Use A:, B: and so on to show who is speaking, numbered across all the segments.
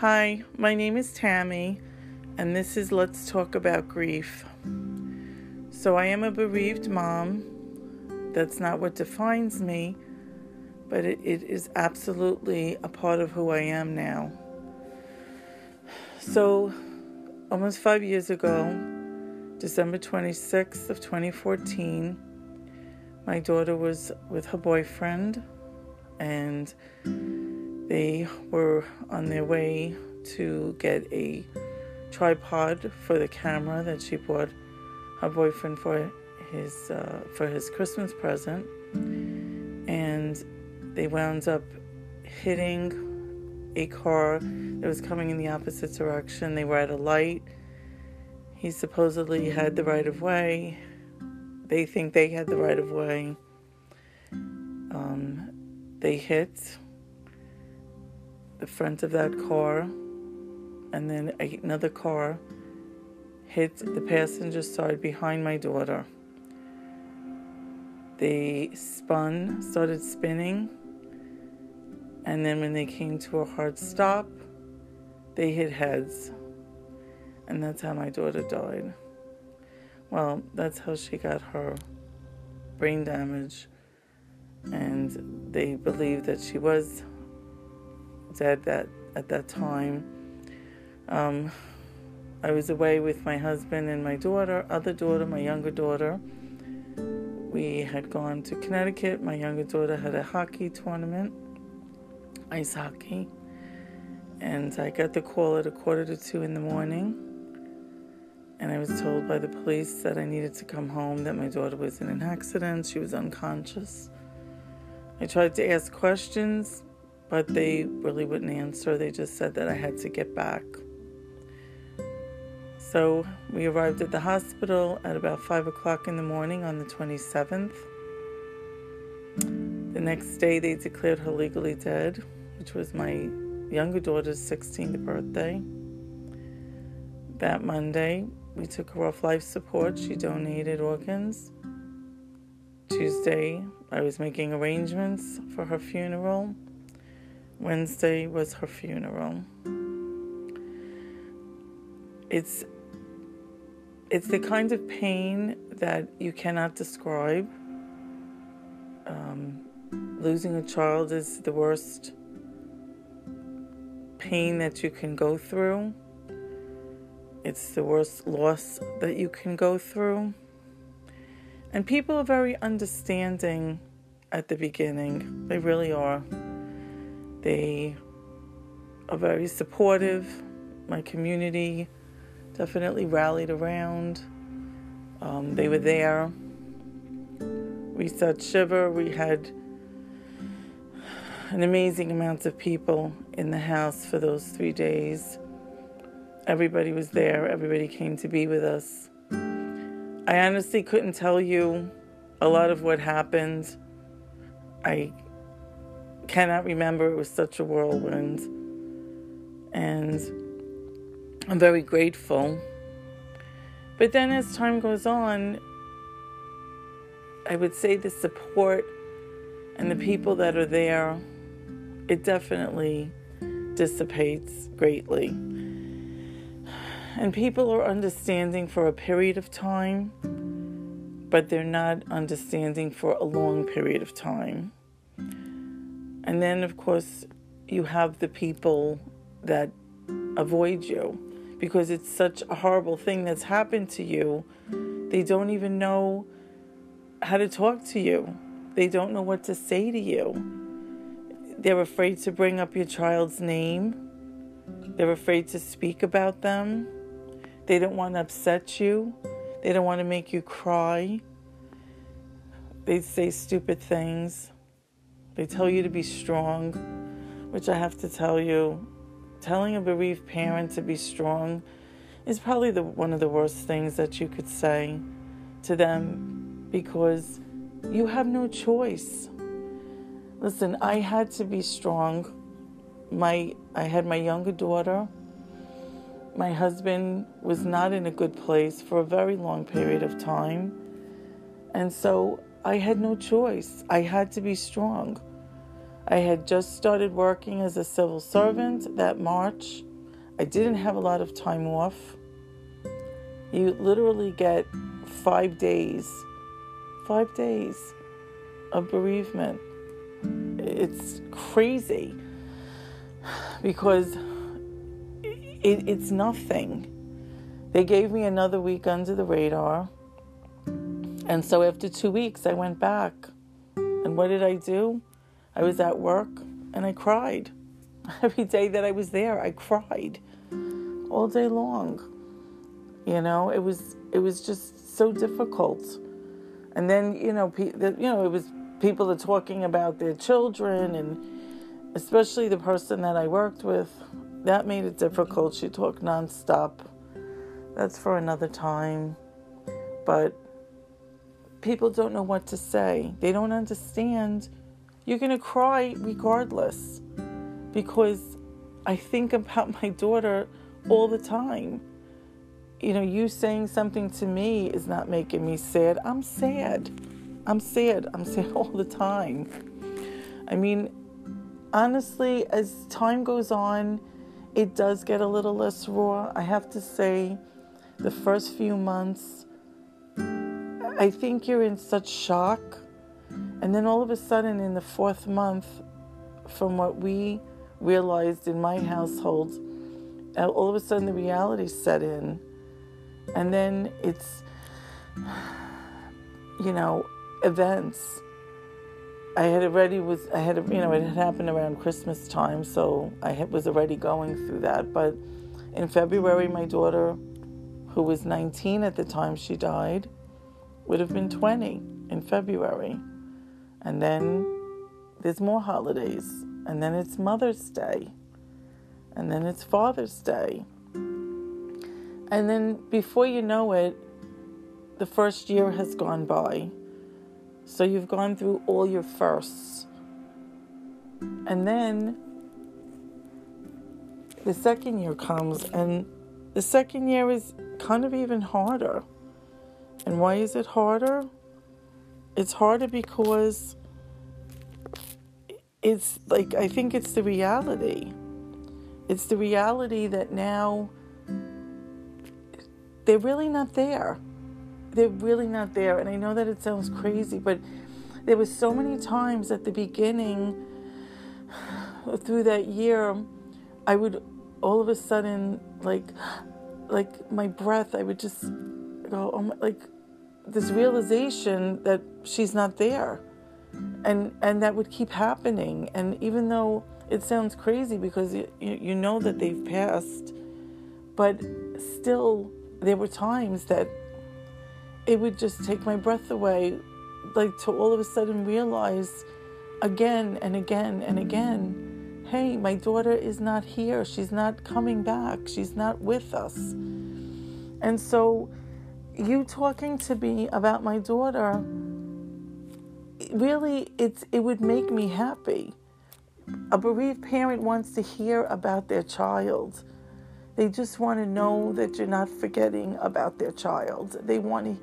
A: Hi, my name is Tammy, and this is Let's Talk About Grief. So, I am a bereaved mom. That's not what defines me, but it, it is absolutely a part of who I am now. So, almost five years ago, December 26th of 2014, my daughter was with her boyfriend and they were on their way to get a tripod for the camera that she bought her boyfriend for his uh, for his Christmas present, and they wound up hitting a car that was coming in the opposite direction. They were at a light. He supposedly had the right of way. They think they had the right of way. Um, they hit the front of that car, and then another car hit the passenger side behind my daughter. They spun, started spinning, and then when they came to a hard stop, they hit heads. And that's how my daughter died. Well, that's how she got her brain damage. And they believe that she was dead that at that time. Um, I was away with my husband and my daughter, other daughter, my younger daughter. We had gone to Connecticut. My younger daughter had a hockey tournament, ice hockey. And I got the call at a quarter to two in the morning. And I was told by the police that I needed to come home, that my daughter was in an accident. She was unconscious. I tried to ask questions, but they really wouldn't answer. They just said that I had to get back. So we arrived at the hospital at about 5 o'clock in the morning on the 27th. The next day, they declared her legally dead, which was my younger daughter's 16th birthday. That Monday, we took her off life support. She donated organs. Tuesday, I was making arrangements for her funeral. Wednesday was her funeral. It's it's the kind of pain that you cannot describe. Um, losing a child is the worst pain that you can go through. It's the worst loss that you can go through. And people are very understanding at the beginning. They really are. They are very supportive. My community definitely rallied around. Um, they were there. We said Shiva. We had an amazing amount of people in the house for those three days. Everybody was there. Everybody came to be with us. I honestly couldn't tell you a lot of what happened. I cannot remember. It was such a whirlwind. And I'm very grateful. But then as time goes on, I would say the support and the people that are there, it definitely dissipates greatly. And people are understanding for a period of time, but they're not understanding for a long period of time. And then, of course, you have the people that avoid you because it's such a horrible thing that's happened to you. They don't even know how to talk to you, they don't know what to say to you. They're afraid to bring up your child's name, they're afraid to speak about them. They don't want to upset you. They don't want to make you cry. They say stupid things. They tell you to be strong, which I have to tell you, telling a bereaved parent to be strong is probably the, one of the worst things that you could say to them because you have no choice. Listen, I had to be strong. My I had my younger daughter. My husband was not in a good place for a very long period of time. And so I had no choice. I had to be strong. I had just started working as a civil servant that March. I didn't have a lot of time off. You literally get five days, five days of bereavement. It's crazy because it, it's nothing. They gave me another week under the radar. And so after two weeks, I went back. And what did I do? I was at work and I cried. Every day that I was there, I cried all day long. You know, it was it was just so difficult. And then you know, pe- the, you know, it was people are talking about their children, and especially the person that I worked with, that made it difficult. She talked nonstop. That's for another time. But people don't know what to say. They don't understand you're going to cry regardless because I think about my daughter all the time. You know, you saying something to me is not making me sad. I'm sad. I'm sad. I'm sad all the time. I mean, honestly, as time goes on, it does get a little less raw. I have to say, the first few months, I think you're in such shock and then all of a sudden, in the fourth month, from what we realized in my household, uh, all of a sudden the reality set in. And then it's, you know, events. I had already was I had you know it had happened around Christmas time, so I was already going through that. But in February, my daughter, who was 19 at the time she died, would have been 20 in February. And then there's more holidays. And then it's Mother's Day. And then it's Father's Day. And then before you know it, the first year has gone by. So you've gone through all your firsts. And then the second year comes, and the second year is kind of even harder. And why is it harder? It's harder because it's like I think it's the reality. It's the reality that now they're really not there. They're really not there. And I know that it sounds crazy, but there was so many times at the beginning through that year I would all of a sudden like like my breath I would just go oh my, like this realization that she's not there and and that would keep happening. And even though it sounds crazy because you, you know that they've passed but still there were times that it would just take my breath away like to all of a sudden realize again and again and again hey my daughter is not here. She's not coming back. She's not with us. And so you talking to me about my daughter really it's it would make me happy. A bereaved parent wants to hear about their child. They just want to know that you're not forgetting about their child. They want to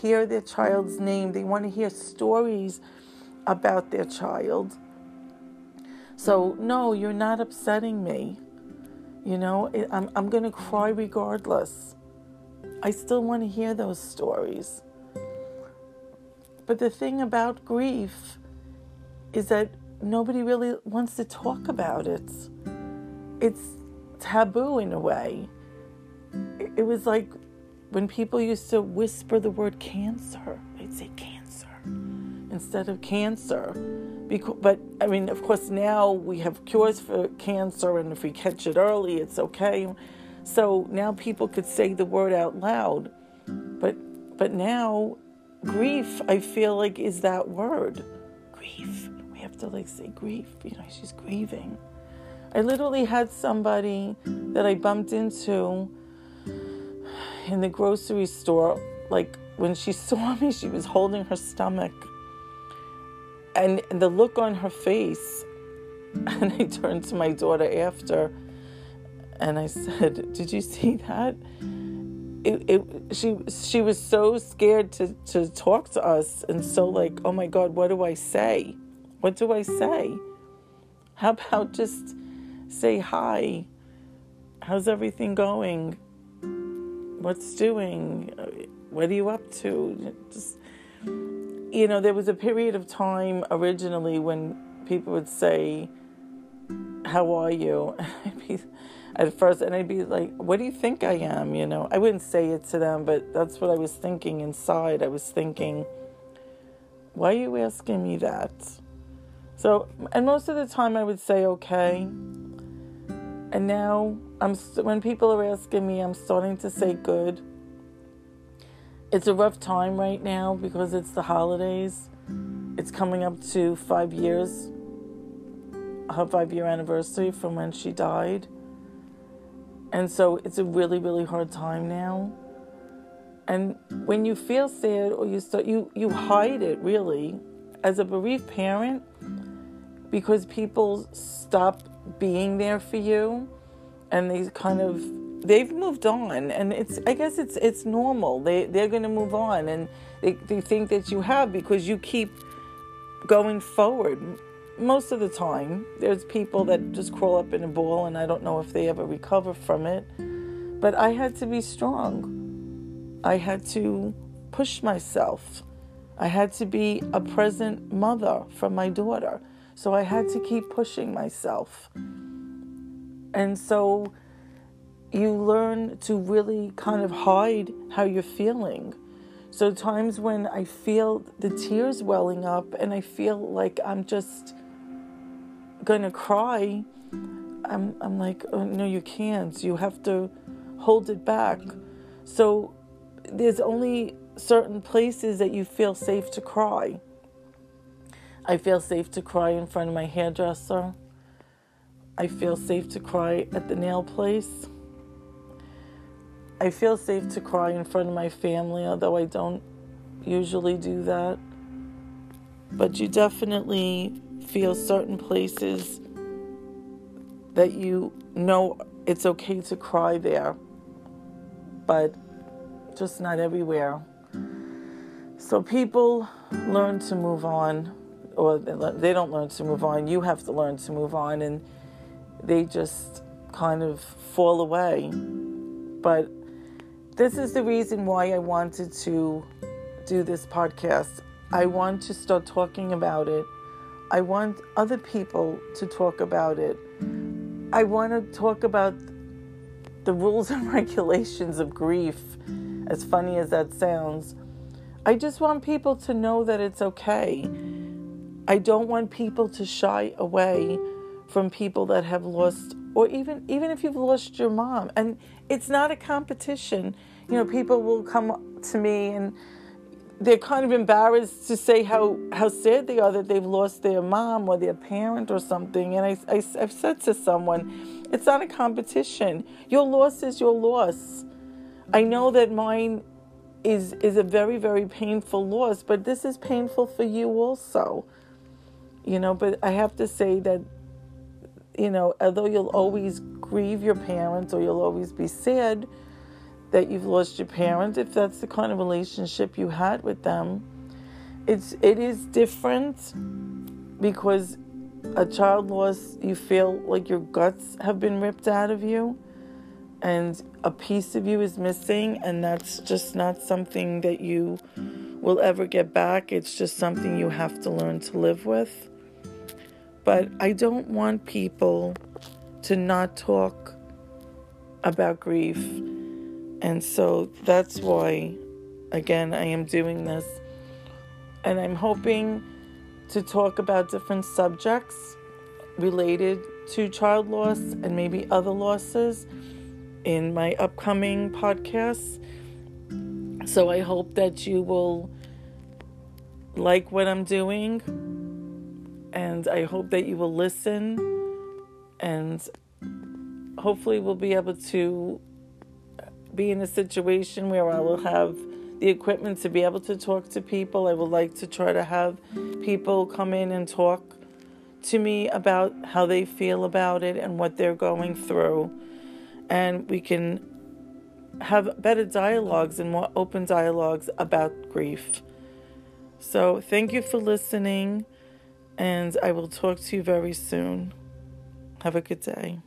A: hear their child's name. They want to hear stories about their child. So no you're not upsetting me. You know i'm, I'm going to cry regardless I still want to hear those stories. But the thing about grief is that nobody really wants to talk about it. It's taboo in a way. It was like when people used to whisper the word cancer, they'd say cancer instead of cancer. Because, but I mean, of course, now we have cures for cancer, and if we catch it early, it's okay. So now people could say the word out loud. But but now grief I feel like is that word. Grief. We have to like say grief, you know, she's grieving. I literally had somebody that I bumped into in the grocery store like when she saw me she was holding her stomach and the look on her face and I turned to my daughter after and I said, "Did you see that?" It, it, she she was so scared to to talk to us and so like, "Oh my god, what do I say? What do I say?" How about just say hi? How's everything going? What's doing? What are you up to? Just you know, there was a period of time originally when people would say, "How are you?" at first, and I'd be like, "What do you think I am?" You know, I wouldn't say it to them, but that's what I was thinking inside. I was thinking, "Why are you asking me that?" So, and most of the time, I would say, "Okay." And now, I'm when people are asking me, I'm starting to say, "Good." It's a rough time right now because it's the holidays. It's coming up to five years, her five year anniversary from when she died. And so it's a really, really hard time now. And when you feel sad or you start, you, you hide it really as a bereaved parent because people stop being there for you and they kind of they've moved on. And it's i guess it's it's normal. They they're going to move on and they, they think that you have because you keep going forward most of the time there's people that just crawl up in a ball and i don't know if they ever recover from it. But i had to be strong. I had to push myself. I had to be a present mother for my daughter. So i had to keep pushing myself. And so you learn to really kind of hide how you're feeling. So, times when I feel the tears welling up and I feel like I'm just gonna cry, I'm, I'm like, oh, no, you can't. You have to hold it back. So, there's only certain places that you feel safe to cry. I feel safe to cry in front of my hairdresser. I feel safe to cry at the nail place. I feel safe to cry in front of my family, although I don't usually do that. But you definitely feel certain places that you know it's okay to cry there, but just not everywhere. So people learn to move on, or they don't learn to move on. You have to learn to move on, and they just kind of fall away. But this is the reason why I wanted to do this podcast. I want to start talking about it. I want other people to talk about it. I want to talk about the rules and regulations of grief, as funny as that sounds. I just want people to know that it's okay. I don't want people to shy away from people that have lost or even even if you've lost your mom and it's not a competition you know people will come to me and they're kind of embarrassed to say how, how sad they are that they've lost their mom or their parent or something. And I, I, I've said to someone, it's not a competition. Your loss is your loss. I know that mine is is a very very painful loss, but this is painful for you also. You know, but I have to say that you know, although you'll always grieve your parents or you'll always be sad that you've lost your parent, if that's the kind of relationship you had with them, it's it is different because a child loss you feel like your guts have been ripped out of you and a piece of you is missing and that's just not something that you will ever get back. It's just something you have to learn to live with. But I don't want people to not talk about grief. And so that's why, again, I am doing this. And I'm hoping to talk about different subjects related to child loss and maybe other losses in my upcoming podcasts. So I hope that you will like what I'm doing and I hope that you will listen and hopefully we'll be able to be in a situation where I will have the equipment to be able to talk to people. I would like to try to have people come in and talk to me about how they feel about it and what they're going through. And we can have better dialogues and more open dialogues about grief. So, thank you for listening and I will talk to you very soon. Have a good day.